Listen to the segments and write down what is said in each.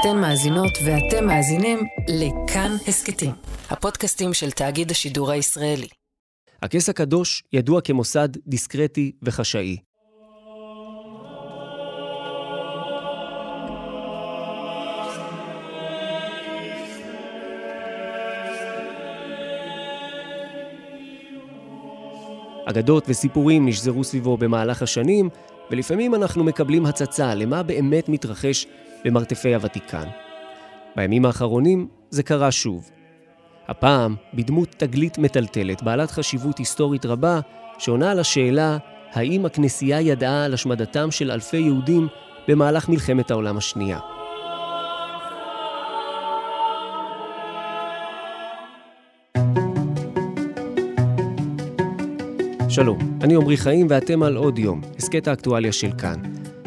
אתן מאזינות ואתם מאזינים לכאן הסכתים, הפודקאסטים של תאגיד השידור הישראלי. הכס הקדוש ידוע כמוסד דיסקרטי וחשאי. אגדות וסיפורים נשזרו סביבו במהלך השנים, ולפעמים אנחנו מקבלים הצצה למה באמת מתרחש במרתפי הוותיקן. בימים האחרונים זה קרה שוב. הפעם בדמות תגלית מטלטלת בעלת חשיבות היסטורית רבה, שעונה על השאלה האם הכנסייה ידעה על השמדתם של אלפי יהודים במהלך מלחמת העולם השנייה. שלום, אני עמרי חיים ואתם על עוד יום, הסכת האקטואליה של כאן.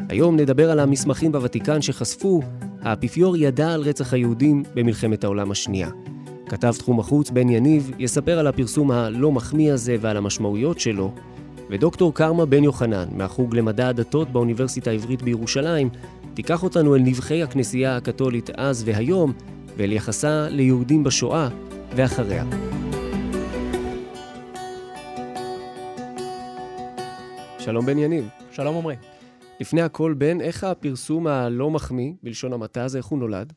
היום נדבר על המסמכים בוותיקן שחשפו, האפיפיור ידע על רצח היהודים במלחמת העולם השנייה. כתב תחום החוץ בן יניב יספר על הפרסום הלא מחמיא הזה ועל המשמעויות שלו, ודוקטור קרמה בן יוחנן, מהחוג למדע הדתות באוניברסיטה העברית בירושלים, תיקח אותנו אל נבחי הכנסייה הקתולית אז והיום, ואל יחסה ליהודים בשואה ואחריה. שלום בן יניב. שלום עמרי. לפני הכל, בן, איך הפרסום הלא מחמיא, בלשון המעטה הזה, איך הוא נולד?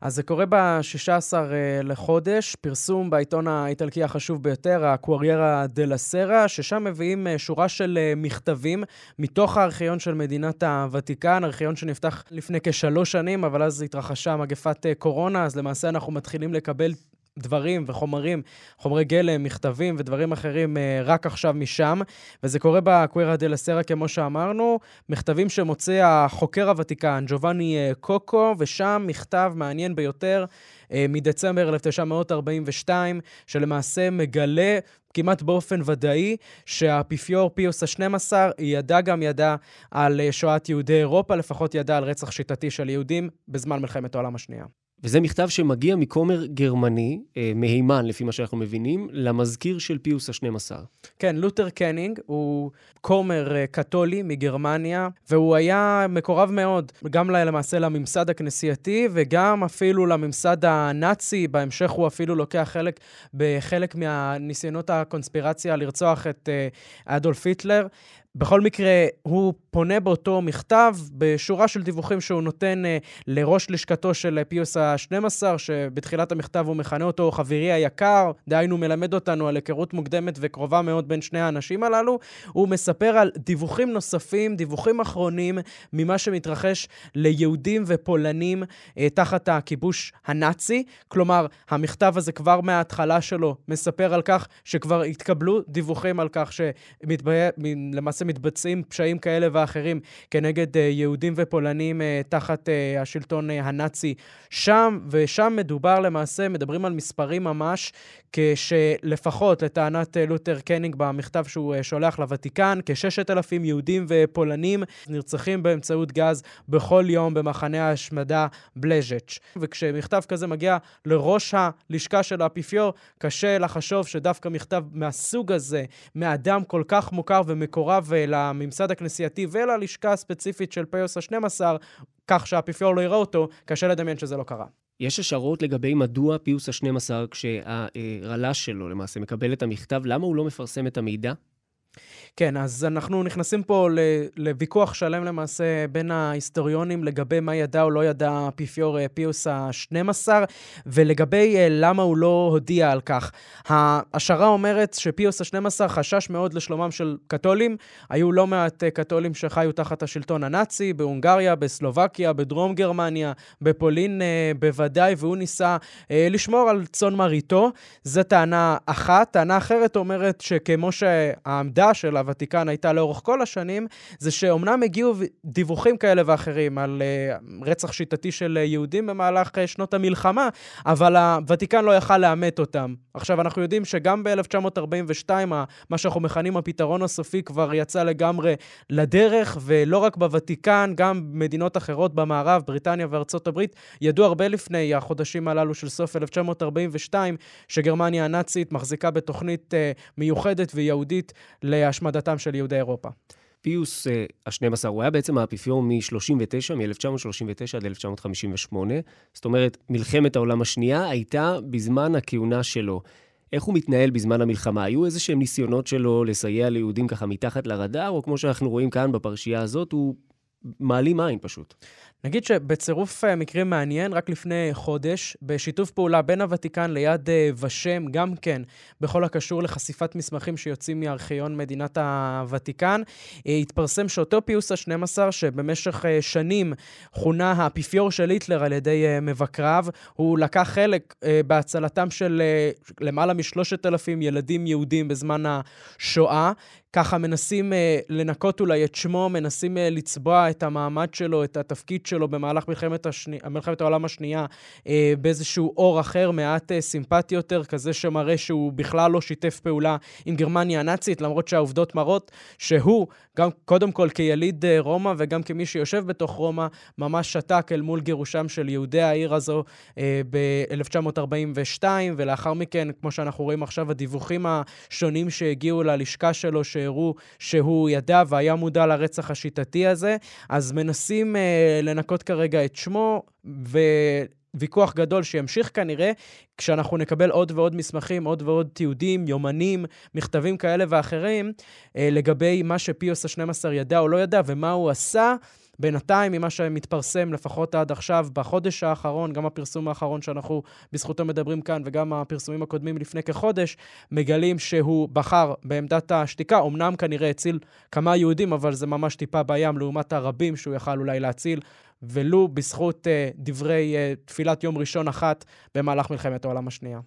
אז זה קורה ב-16 אה, לחודש, פרסום בעיתון האיטלקי החשוב ביותר, הקואריירה דה לה סרה, ששם מביאים אה, שורה של אה, מכתבים מתוך הארכיון של מדינת הוותיקן, ארכיון שנפתח לפני כשלוש שנים, אבל אז התרחשה מגפת קורונה, אז למעשה אנחנו מתחילים לקבל דברים וחומרים, חומרי גלם, מכתבים ודברים אחרים אה, רק עכשיו משם, וזה קורה בקווירה דה לסרה, כמו שאמרנו, מכתבים שמוצא החוקר הוותיקן, ג'ובאני אה, קוקו, ושם מכתב מעניין ביותר אה, מדצמבר 1942, שלמעשה מגלה כמעט באופן ודאי שהאפיפיור פיוס ה-12 ידע גם ידע על שואת יהודי אירופה, לפחות ידע על רצח שיטתי של יהודים בזמן מלחמת העולם השנייה. וזה מכתב שמגיע מכומר גרמני, אה, מהימן לפי מה שאנחנו מבינים, למזכיר של פיוס ה-12. כן, לותר קניג הוא כומר אה, קתולי מגרמניה, והוא היה מקורב מאוד, גם למעשה לממסד הכנסייתי וגם אפילו לממסד הנאצי. בהמשך הוא אפילו לוקח חלק בחלק מהניסיונות הקונספירציה לרצוח את אה, אדולף היטלר. בכל מקרה, הוא פונה באותו מכתב בשורה של דיווחים שהוא נותן אה, לראש לשכתו של פיוס ה-12, שבתחילת המכתב הוא מכנה אותו חברי היקר, דהיינו מלמד אותנו על היכרות מוקדמת וקרובה מאוד בין שני האנשים הללו. הוא מספר על דיווחים נוספים, דיווחים אחרונים, ממה שמתרחש ליהודים ופולנים uh, תחת הכיבוש הנאצי. כלומר, המכתב הזה כבר מההתחלה שלו מספר על כך שכבר התקבלו דיווחים על כך שלמעשה מתבצעים פשעים כאלה ואחרים כנגד uh, יהודים ופולנים uh, תחת uh, השלטון הנאצי שם, ושם מדובר למעשה, מדברים על מספרים ממש, כשלפחות לטענת לותר קנינג במכתב שהוא שולח לוותיקן, כ-6,000 יהודים ופולנים נרצחים באמצעות גז בכל יום במחנה ההשמדה בלז'ץ'. וכשמכתב כזה מגיע לראש הלשכה של האפיפיור, קשה לחשוב שדווקא מכתב מהסוג הזה, מאדם כל כך מוכר ומקורב לממסד הכנסייתי וללשכה הספציפית של פיוס ה-12, כך שהאפיפיור לא יראה אותו, קשה לדמיין שזה לא קרה. יש השערות לגבי מדוע פיוס ה-12, כשהרל"ש שלו למעשה מקבל את המכתב, למה הוא לא מפרסם את המידע? כן, אז אנחנו נכנסים פה לוויכוח שלם למעשה בין ההיסטוריונים לגבי מה ידע או לא ידע האפיפיור אה, פיוס ה-12, ולגבי אה, למה הוא לא הודיע על כך. ההשערה אומרת שפיוס ה-12 חשש מאוד לשלומם של קתולים. היו לא מעט אה, קתולים שחיו תחת השלטון הנאצי, בהונגריה, בסלובקיה, בדרום גרמניה, בפולין בוודאי, והוא ניסה לשמור על צאן מרעיתו. זו טענה אחת. טענה אחרת אומרת שכמו שהעמדה של הוותיקן הייתה לאורך כל השנים, זה שאומנם הגיעו דיווחים כאלה ואחרים על uh, רצח שיטתי של יהודים במהלך uh, שנות המלחמה, אבל הוותיקן לא יכל לאמת אותם. עכשיו, אנחנו יודעים שגם ב-1942, מה שאנחנו מכנים הפתרון הסופי כבר יצא לגמרי לדרך, ולא רק בוותיקן, גם מדינות אחרות במערב, בריטניה וארצות הברית, ידעו הרבה לפני החודשים הללו של סוף 1942, שגרמניה הנאצית מחזיקה בתוכנית uh, מיוחדת וייעודית להשמדתם של יהודי אירופה. פיוס ה-12, הוא היה בעצם האפיפיור מ-39, מ-1939 עד 1958. זאת אומרת, מלחמת העולם השנייה הייתה בזמן הכהונה שלו. איך הוא מתנהל בזמן המלחמה? היו איזה שהם ניסיונות שלו לסייע ליהודים ככה מתחת לרדאר, או כמו שאנחנו רואים כאן בפרשייה הזאת, הוא מעלים עין פשוט. נגיד שבצירוף אה, מקרים מעניין, רק לפני חודש, בשיתוף פעולה בין הוותיקן ליד אה, ושם, גם כן, בכל הקשור לחשיפת מסמכים שיוצאים מארכיון מדינת הוותיקן, אה, התפרסם שאותו פיוס ה-12, שבמשך שנים כונה האפיפיור של היטלר על ידי מבקריו, הוא לקח חלק בהצלתם של למעלה משלושת אלפים ילדים יהודים בזמן השואה. ככה מנסים אה, לנקות אולי את שמו, מנסים אה, לצבוע את המעמד שלו, את התפקיד שלו במהלך מלחמת, השני, מלחמת העולם השנייה אה, באיזשהו אור אחר, מעט אה, סימפטי יותר, כזה שמראה שהוא בכלל לא שיתף פעולה עם גרמניה הנאצית, למרות שהעובדות מראות שהוא, גם קודם כל כיליד אה, רומא וגם כמי שיושב בתוך רומא, ממש שתק אל מול גירושם של יהודי העיר הזו אה, ב-1942, ולאחר מכן, כמו שאנחנו רואים עכשיו, הדיווחים השונים שהגיעו ללשכה שלו, ש... שהראו שהוא ידע והיה מודע לרצח השיטתי הזה, אז מנסים אה, לנקות כרגע את שמו, ו... ויכוח גדול שימשיך כנראה כשאנחנו נקבל עוד ועוד מסמכים, עוד ועוד תיעודים, יומנים, מכתבים כאלה ואחרים, אה, לגבי מה שפיוס ה-12 ידע או לא ידע ומה הוא עשה. בינתיים, ממה שמתפרסם, לפחות עד עכשיו, בחודש האחרון, גם הפרסום האחרון שאנחנו בזכותו מדברים כאן, וגם הפרסומים הקודמים לפני כחודש, מגלים שהוא בחר בעמדת השתיקה. אמנם כנראה הציל כמה יהודים, אבל זה ממש טיפה בים לעומת הרבים שהוא יכל אולי להציל, ולו בזכות uh, דברי uh, תפילת יום ראשון אחת במהלך מלחמת העולם השנייה.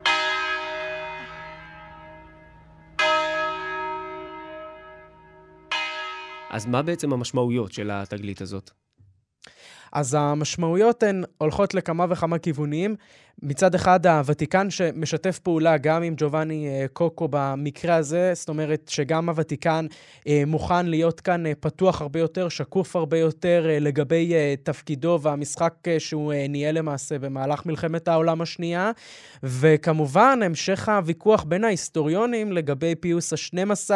אז מה בעצם המשמעויות של התגלית הזאת? אז המשמעויות הן הולכות לכמה וכמה כיוונים. מצד אחד, הוותיקן שמשתף פעולה גם עם ג'ובאני אה, קוקו במקרה הזה, זאת אומרת שגם הוותיקן אה, מוכן להיות כאן אה, פתוח הרבה יותר, שקוף הרבה יותר לגבי תפקידו והמשחק שהוא ניהל למעשה במהלך מלחמת העולם השנייה. וכמובן, המשך הוויכוח בין ההיסטוריונים לגבי פיוס ה-12,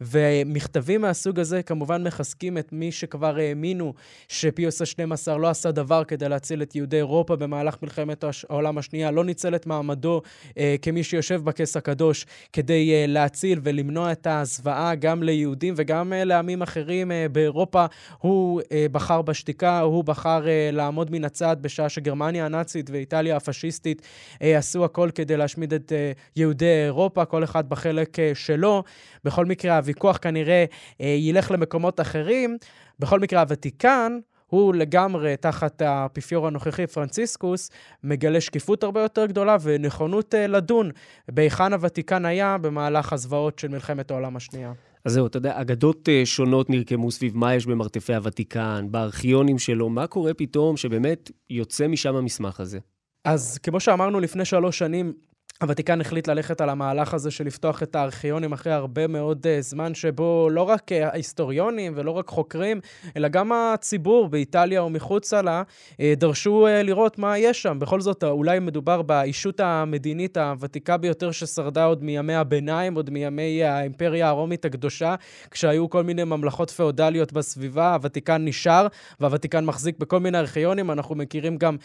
ומכתבים מהסוג הזה כמובן מחזקים את מי שכבר האמינו שפיוס ה-12 לא עשה דבר כדי להציל את יהודי אירופה במהלך מלחמת העולם העולם השנייה, לא ניצל את מעמדו אה, כמי שיושב בכס הקדוש כדי אה, להציל ולמנוע את הזוועה גם ליהודים וגם אה, לעמים אחרים אה, באירופה. הוא אה, בחר בשתיקה, הוא בחר אה, לעמוד מן הצד בשעה שגרמניה הנאצית ואיטליה הפשיסטית אה, עשו הכל כדי להשמיד את אה, יהודי אירופה, כל אחד בחלק אה, שלו. בכל מקרה, הוויכוח כנראה אה, ילך למקומות אחרים. בכל מקרה, הוותיקן, הוא לגמרי, תחת האפיפיור הנוכחי, פרנציסקוס, מגלה שקיפות הרבה יותר גדולה ונכונות uh, לדון בהיכן הוותיקן היה במהלך הזוועות של מלחמת העולם השנייה. אז זהו, אתה יודע, אגדות uh, שונות נרקמו סביב מה יש במרתפי הוותיקן, בארכיונים שלו, מה קורה פתאום שבאמת יוצא משם המסמך הזה? אז כמו שאמרנו לפני שלוש שנים, הוותיקן החליט ללכת על המהלך הזה של לפתוח את הארכיונים אחרי הרבה מאוד uh, זמן שבו לא רק uh, ההיסטוריונים ולא רק חוקרים, אלא גם הציבור באיטליה ומחוצה לה uh, דרשו לראות מה יש שם. בכל זאת, אולי מדובר באישות המדינית הוותיקה ביותר ששרדה עוד מימי הביניים, עוד מימי האימפריה הרומית הקדושה, כשהיו כל מיני ממלכות פאודליות בסביבה, הוותיקן נשאר, והוותיקן מחזיק בכל מיני ארכיונים. אנחנו מכירים גם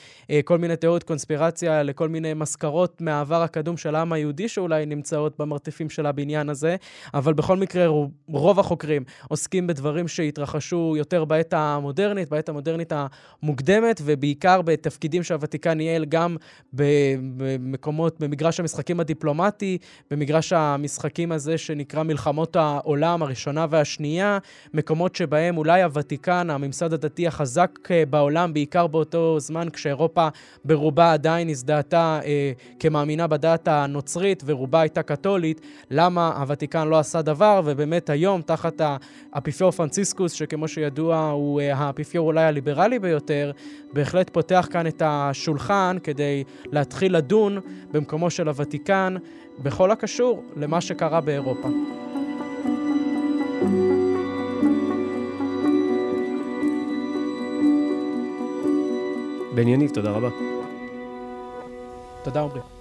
כל מיני תיאוריות קונספירציה לכל מיני מזכרות מהעבר הקדום. של העם היהודי שאולי נמצאות במרתפים של הבניין הזה, אבל בכל מקרה רוב החוקרים עוסקים בדברים שהתרחשו יותר בעת המודרנית, בעת המודרנית המוקדמת, ובעיקר בתפקידים שהוותיקן ניהל גם במקומות, במגרש המשחקים הדיפלומטי, במגרש המשחקים הזה שנקרא מלחמות העולם הראשונה והשנייה, מקומות שבהם אולי הוותיקן, הממסד הדתי החזק בעולם, בעיקר באותו זמן כשאירופה ברובה עדיין הזדהתה אה, כמאמינה בדת הדת הנוצרית ורובה הייתה קתולית, למה הוותיקן לא עשה דבר, ובאמת היום, תחת האפיפיור פרנציסקוס, שכמו שידוע הוא אה, האפיפיור אולי הליברלי ביותר, בהחלט פותח כאן את השולחן כדי להתחיל לדון במקומו של הוותיקן בכל הקשור למה שקרה באירופה. בן יניב, תודה רבה. תודה, עמרי.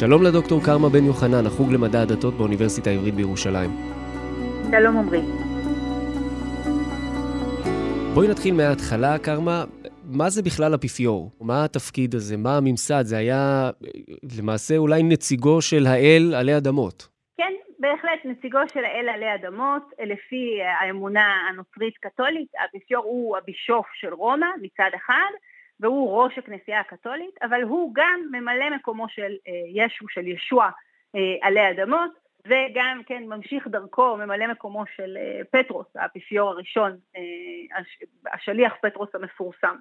שלום לדוקטור קרמה בן יוחנן, החוג למדע הדתות באוניברסיטה העברית בירושלים. שלום עמרי. בואי נתחיל מההתחלה, קרמה. מה זה בכלל אפיפיור? מה התפקיד הזה? מה הממסד? זה היה למעשה אולי נציגו של האל עלי אדמות. כן, בהחלט נציגו של האל עלי אדמות, לפי האמונה הנוצרית-קתולית, האפיפיור הוא הבישוף של רומא מצד אחד, והוא ראש הכנסייה הקתולית, אבל הוא גם ממלא מקומו של אה, ישו, של ישוע אה, עלי אדמות, וגם כן ממשיך דרכו, ממלא מקומו של אה, פטרוס, האפיפיור הראשון, השליח פטרוס המפורסם.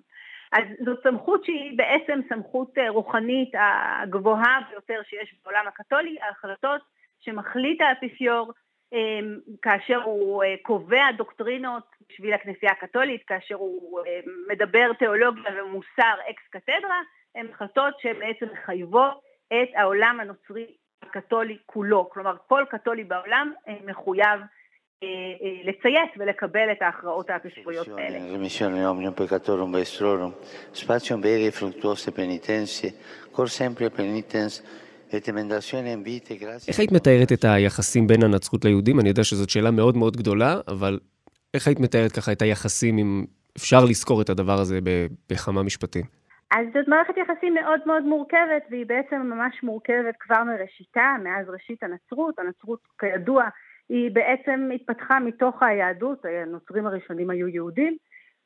אז זאת סמכות שהיא בעצם סמכות רוחנית הגבוהה ביותר שיש בעולם הקתולי, ההחלטות שמחליט האפיפיור כאשר הוא אה, קובע דוקטרינות בשביל הכנסייה הקתולית, כאשר הוא אה, מדבר תיאולוגיה ומוסר אקס קתדרה, הן החלטות שבעצם מחייבות את העולם הנוצרי הקתולי כולו. כלומר, כל קתולי בעולם אה, מחויב לציית ולקבל את ההכרעות האפיפיוריות האלה. איך היית מתארת את היחסים בין הנצרות ליהודים? אני יודע שזאת שאלה מאוד מאוד גדולה, אבל איך היית מתארת ככה את היחסים, אם אפשר לזכור את הדבר הזה בכמה משפטים? אז זאת מערכת יחסים מאוד מאוד מורכבת, והיא בעצם ממש מורכבת כבר מראשיתה, מאז ראשית הנצרות. הנצרות, כידוע, היא בעצם התפתחה מתוך היהדות, הנוצרים הראשונים היו יהודים,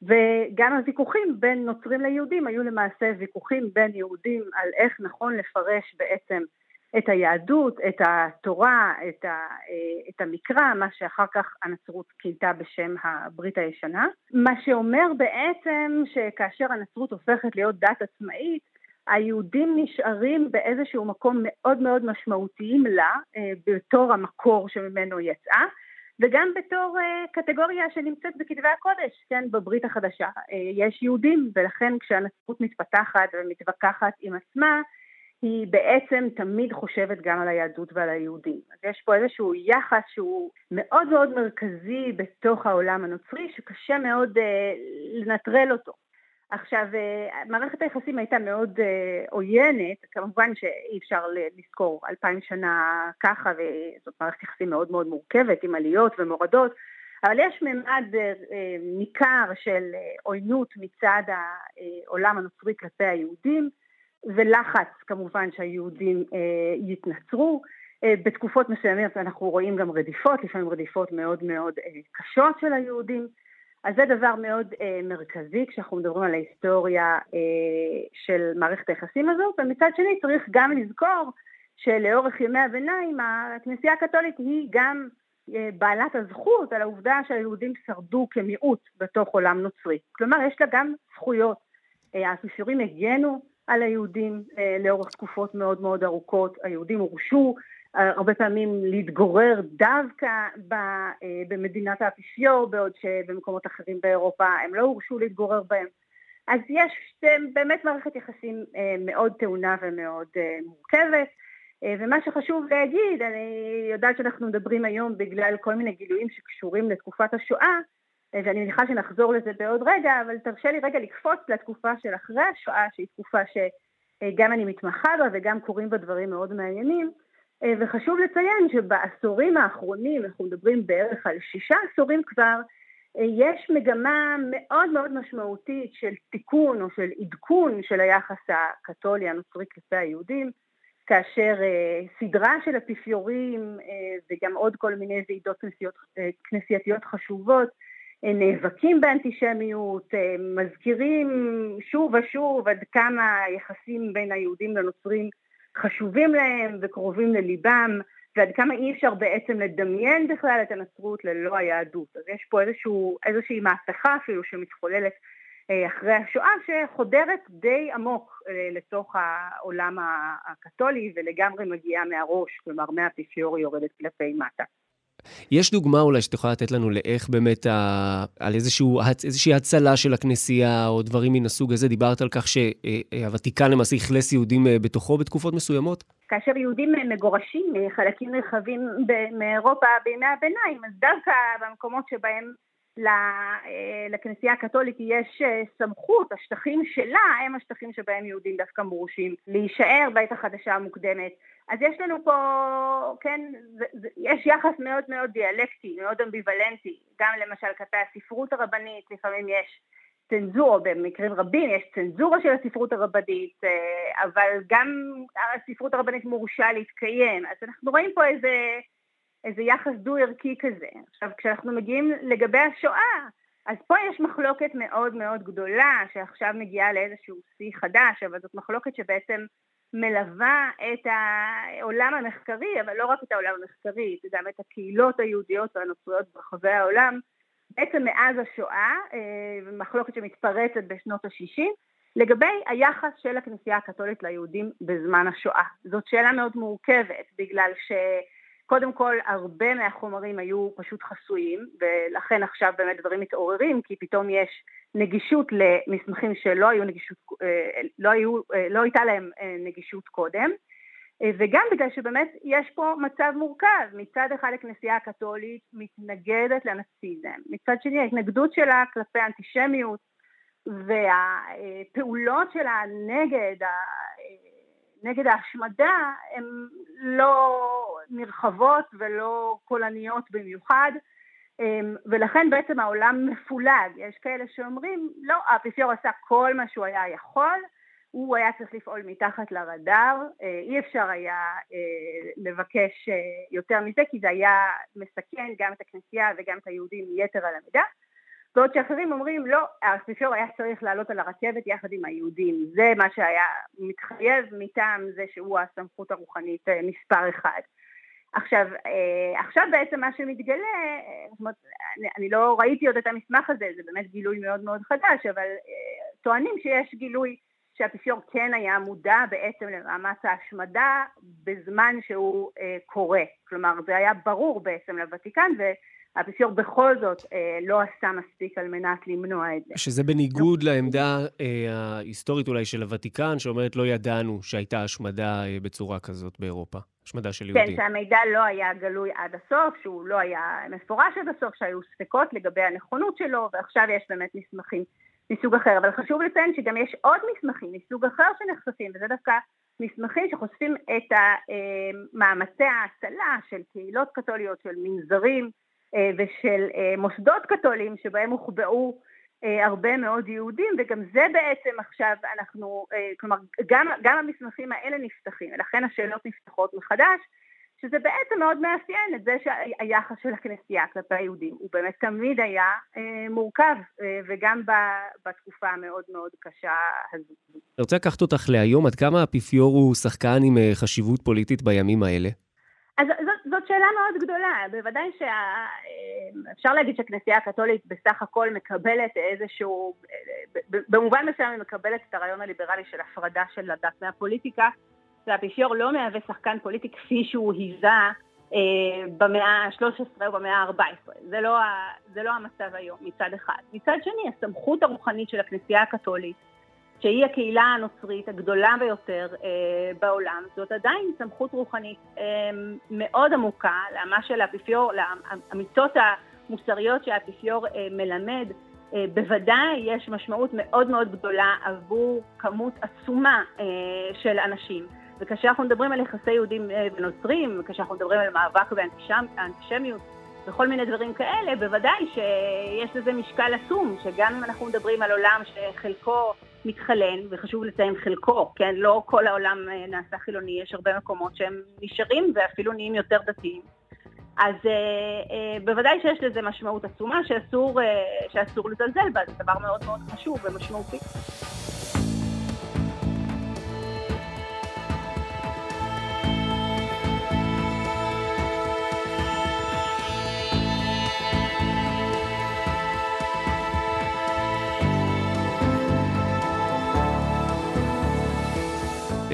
וגם הוויכוחים בין נוצרים ליהודים היו למעשה ויכוחים בין יהודים על איך נכון לפרש בעצם את היהדות, את התורה, את, ה, אה, את המקרא, מה שאחר כך הנצרות כינתה בשם הברית הישנה. מה שאומר בעצם שכאשר הנצרות הופכת להיות דת עצמאית, היהודים נשארים באיזשהו מקום מאוד מאוד משמעותיים לה, אה, בתור המקור שממנו יצאה. וגם בתור uh, קטגוריה שנמצאת בכתבי הקודש, כן, בברית החדשה. Uh, יש יהודים, ולכן כשהנצרות מתפתחת ומתווכחת עם עצמה, היא בעצם תמיד חושבת גם על היהדות ועל היהודים. אז יש פה איזשהו יחס שהוא מאוד מאוד מרכזי בתוך העולם הנוצרי, שקשה מאוד uh, לנטרל אותו. עכשיו, אה, מערכת היחסים הייתה מאוד אה, עוינת, כמובן שאי אפשר לזכור אלפיים שנה ככה, וזאת מערכת יחסים מאוד מאוד מורכבת, עם עליות ומורדות, אבל יש ממד אה, ניכר של עוינות מצד העולם הנוצרי כלפי היהודים, ולחץ כמובן שהיהודים יתנצרו. בתקופות מסוימות אנחנו רואים גם רדיפות, לפעמים רדיפות מאוד מאוד קשות של היהודים. אז זה דבר מאוד אה, מרכזי כשאנחנו מדברים על ההיסטוריה אה, של מערכת היחסים הזו, ומצד שני צריך גם לזכור שלאורך ימי הביניים הכנסייה הקתולית היא גם אה, בעלת הזכות על העובדה שהיהודים שרדו כמיעוט בתוך עולם נוצרי. כלומר, יש לה גם זכויות. אה, האפיפיורים הגנו על היהודים אה, לאורך תקופות מאוד מאוד ארוכות, היהודים הורשו הרבה פעמים להתגורר דווקא אה, במדינת האפיפיור, בעוד שבמקומות אחרים באירופה הם לא הורשו להתגורר בהם. אז יש באמת מערכת יחסים אה, מאוד טעונה ומאוד אה, מורכבת. ומה שחשוב להגיד, אני יודעת שאנחנו מדברים היום בגלל כל מיני גילויים שקשורים לתקופת השואה, ואני מניחה שנחזור לזה בעוד רגע, אבל תרשה לי רגע לקפוץ לתקופה של אחרי השואה, שהיא תקופה שגם אני מתמחה בה וגם קורים בה דברים מאוד מעניינים. אה, וחשוב לציין שבעשורים האחרונים, אנחנו מדברים בערך על שישה עשורים כבר, אה, יש מגמה מאוד מאוד משמעותית של תיקון או של עדכון של היחס הקתולי הנוצרי כלפי היהודים, כאשר אה, סדרה של אפיפיורים וגם עוד כל מיני ועידות כנסיות, כנסייתיות חשובות נאבקים באנטישמיות, מזכירים שוב ושוב עד כמה היחסים בין היהודים לנוצרים חשובים להם וקרובים לליבם, ועד כמה אי אפשר בעצם לדמיין בכלל את הנצרות ללא היהדות. אז יש פה איזשהו, איזושהי מהפכה אפילו שמתחוללת אה, אחרי השואה, שחודרת די עמוק אה, לתוך העולם הקתולי ולגמרי מגיעה מהראש, כלומר מהאפיפיור יורדת כלפי מטה. יש דוגמה אולי שאת יכולה לתת לנו לאיך באמת, ה... על איזשהו, איזושהי הצלה של הכנסייה, או דברים מן הסוג הזה? דיברת על כך שהוותיקן למעשה אכלס יהודים אה, בתוכו בתקופות מסוימות? כאשר יהודים מגורשים מחלקים נרחבים מאירופה בימי הביניים, אז דווקא במקומות שבהם אה, לכנסייה הקתולית יש אה, סמכות, השטחים שלה הם השטחים שבהם יהודים דווקא מורשים להישאר בעת החדשה המוקדמת. אז יש לנו פה, כן, זה, זה, יש יחס מאוד מאוד דיאלקטי, מאוד אמביוולנטי, גם למשל כלפי הספרות הרבנית, לפעמים יש צנזורה, במקרים רבים יש צנזורה של הספרות הרבנית, אה, אבל גם הספרות הרבנית מורשה להתקיים, אז אנחנו רואים פה איזה איזה יחס דו-ערכי כזה. עכשיו, כשאנחנו מגיעים לגבי השואה, אז פה יש מחלוקת מאוד מאוד גדולה, שעכשיו מגיעה לאיזשהו שיא חדש, אבל זאת מחלוקת שבעצם מלווה את העולם המחקרי, אבל לא רק את העולם המחקרי, גם את הקהילות היהודיות והנוצריות ברחבי העולם, בעצם מאז השואה, אה, מחלוקת שמתפרצת בשנות ה-60, לגבי היחס של הכנסייה הקתולית ליהודים בזמן השואה. זאת שאלה מאוד מורכבת, בגלל ש... קודם כל, הרבה מהחומרים היו פשוט חסויים, ולכן עכשיו באמת דברים מתעוררים, כי פתאום יש נגישות למסמכים שלא היו נגישות, אה, לא, היו, אה, לא הייתה להם אה, נגישות קודם, וגם בגלל שבאמת יש פה מצב מורכב, מצד אחד הכנסייה הקתולית מתנגדת לנאציזם, מצד שני ההתנגדות שלה כלפי האנטישמיות והפעולות שלה נגד נגד ההשמדה הן לא נרחבות ולא קולניות במיוחד ולכן בעצם העולם מפולג. יש כאלה שאומרים, לא, האפיפיור עשה כל מה שהוא היה יכול, הוא היה צריך לפעול מתחת לרדאר, אה, אי אפשר היה אה, לבקש אה, יותר מזה כי זה היה מסכן גם את הכנסייה וגם את היהודים יתר על המידה. בעוד שאחרים אומרים לא, האפיפיור היה צריך לעלות על הרכבת יחד עם היהודים, זה מה שהיה מתחייב מטעם זה שהוא הסמכות הרוחנית מספר אחד. עכשיו, אה, עכשיו בעצם מה שמתגלה, אה, זאת אומרת, אני, אני לא ראיתי עוד את המסמך הזה, זה באמת גילוי מאוד מאוד חדש, אבל טוענים שיש גילוי שהאפיפיור כן היה מודע בעצם למאמץ ההשמדה בזמן שהוא קורה. כלומר, זה היה ברור בעצם לוותיקן, ו... האפיפיור בכל זאת אה, לא עשה מספיק על מנת למנוע את זה. שזה בניגוד לעמדה אה, ההיסטורית אולי של הוותיקן, שאומרת לא ידענו שהייתה השמדה אה, בצורה כזאת באירופה, השמדה של יהודים. כן, שהמידע לא היה גלוי עד הסוף, שהוא לא היה מפורש עד הסוף, שהיו ספקות לגבי הנכונות שלו, ועכשיו יש באמת מסמכים מסוג אחר. אבל חשוב לציין שגם יש עוד מסמכים מסוג אחר שנחשפים, וזה דווקא מסמכים שחושפים את אה, מאמצי ההצלה של קהילות קתוליות, של מנזרים, אה, ושל אה, מוסדות קתוליים שבהם הוחבאו הרבה מאוד יהודים וגם זה בעצם עכשיו אנחנו, כלומר גם, גם המסמכים האלה נפתחים ולכן השאלות נפתחות מחדש שזה בעצם מאוד מאפיין את זה שהיחס של הכנסייה כלפי היהודים הוא באמת תמיד היה אה, מורכב אה, וגם בתקופה המאוד מאוד קשה הזו. אני רוצה לקחת אותך להיום, עד כמה האפיפיור הוא שחקן עם חשיבות פוליטית בימים האלה? זאת, שאלה מאוד גדולה, בוודאי שאפשר אה, להגיד שהכנסייה הקתולית בסך הכל מקבלת איזשהו, במובן מסוים היא מקבלת את הרעיון הליברלי של הפרדה של הדת מהפוליטיקה, והאפיפיור לא מהווה שחקן פוליטי כפי שהוא היזה אה, במאה ה-13 או במאה ה-14, זה, לא, זה לא המצב היום מצד אחד. מצד שני, הסמכות הרוחנית של הכנסייה הקתולית שהיא הקהילה הנוצרית הגדולה ביותר אה, בעולם, זאת עדיין סמכות רוחנית אה, מאוד עמוקה למה של האפיפיור, לאמיתות המוסריות שהאפיפיור אה, מלמד. אה, בוודאי יש משמעות מאוד מאוד גדולה עבור כמות עצומה אה, של אנשים. וכאשר אנחנו מדברים על יחסי יהודים אה, ונוצרים, וכאשר אנחנו מדברים על מאבק באנטישמיות וכל מיני דברים כאלה, בוודאי שיש לזה משקל עצום, שגם אם אנחנו מדברים על עולם שחלקו מתחלן, וחשוב לציין חלקו, כן? לא כל העולם אה, נעשה חילוני, יש הרבה מקומות שהם נשארים ואפילו נהיים יותר דתיים. אז אה, אה, בוודאי שיש לזה משמעות עצומה שאסור, אה, שאסור לזלזל בה, זה דבר מאוד מאוד חשוב ומשמעותי.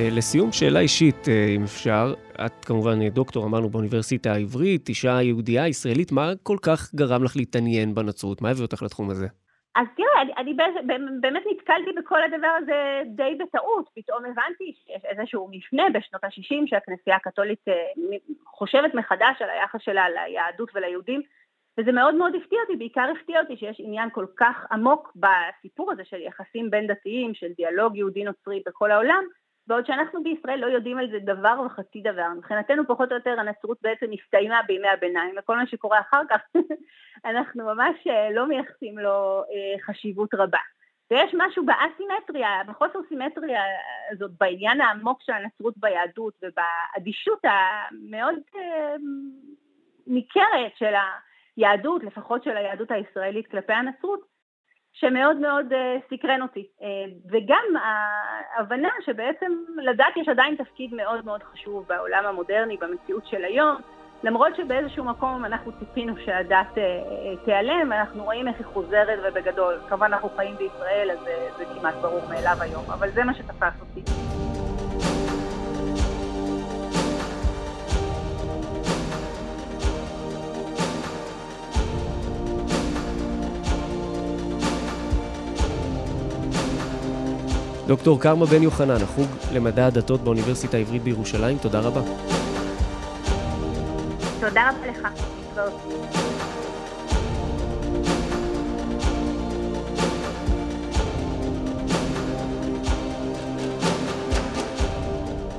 לסיום, שאלה אישית, אה, אם אפשר. את כמובן דוקטור, אמרנו, באוניברסיטה העברית, אישה יהודייה ישראלית, מה כל כך גרם לך להתעניין בנצרות? מה הביא אותך לתחום הזה? אז תראה, אני, אני באמת נתקלתי בכל הדבר הזה די בטעות. פתאום הבנתי שיש איזשהו מפנה בשנות ה-60 שהכנסייה הקתולית אה, חושבת מחדש על היחס שלה ליהדות וליהודים וזה מאוד מאוד הפתיע אותי, בעיקר הפתיע אותי שיש עניין כל כך עמוק בסיפור הזה של יחסים בין דתיים, של דיאלוג יהודי-נוצרי בכל העולם, בעוד שאנחנו בישראל לא יודעים על זה דבר וחצי דבר. מבחינתנו פחות או יותר הנצרות בעצם הסתיימה בימי הביניים, וכל מה שקורה אחר כך אנחנו ממש אה, לא מייחסים לו אה, חשיבות רבה. ויש משהו באסימטריה, בחוסר סימטריה הזאת, בעניין העמוק של הנצרות ביהדות ובאדישות המאוד אה, ניכרת של היהדות, לפחות של היהדות הישראלית כלפי הנצרות, שמאוד מאוד uh, סקרן אותי. Uh, וגם ההבנה שבעצם לדת יש עדיין תפקיד מאוד מאוד חשוב בעולם המודרני, במציאות של היום, למרות שבאיזשהו מקום אנחנו ציפינו שהדת uh, uh, תיעלם, אנחנו רואים איך היא חוזרת ובגדול. כמובן אנחנו חיים בישראל, אז זה כמעט ברור מאליו היום, אבל זה מה שתפס אותי. דוקטור קרמה בן יוחנן, החוג למדע הדתות באוניברסיטה העברית בירושלים, תודה רבה. תודה רבה לך.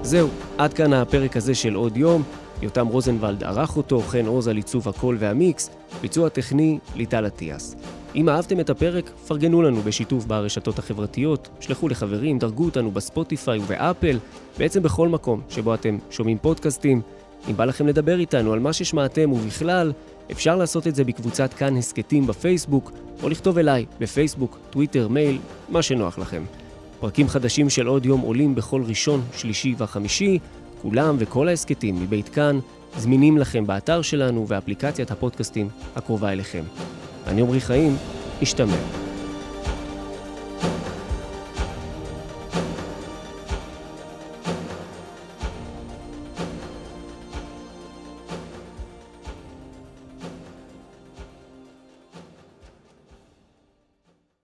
זהו, עד כאן הפרק הזה של עוד יום. יותם רוזנבלד ערך אותו, חן עוז על עיצוב הקול והמיקס, ביצוע טכני ליטל אטיאס. אם אהבתם את הפרק, פרגנו לנו בשיתוף ברשתות החברתיות, שלחו לחברים, דרגו אותנו בספוטיפיי ובאפל, בעצם בכל מקום שבו אתם שומעים פודקאסטים. אם בא לכם לדבר איתנו על מה ששמעתם ובכלל, אפשר לעשות את זה בקבוצת כאן הסכתים בפייסבוק, או לכתוב אליי בפייסבוק, טוויטר, מייל, מה שנוח לכם. פרקים חדשים של עוד יום עולים בכל ראשון, שלישי וחמישי, כולם וכל ההסכתים מבית כאן זמינים לכם באתר שלנו ואפליקציית הפודקאסטים הקרובה אליכם. אני עמרי חיים, השתמר.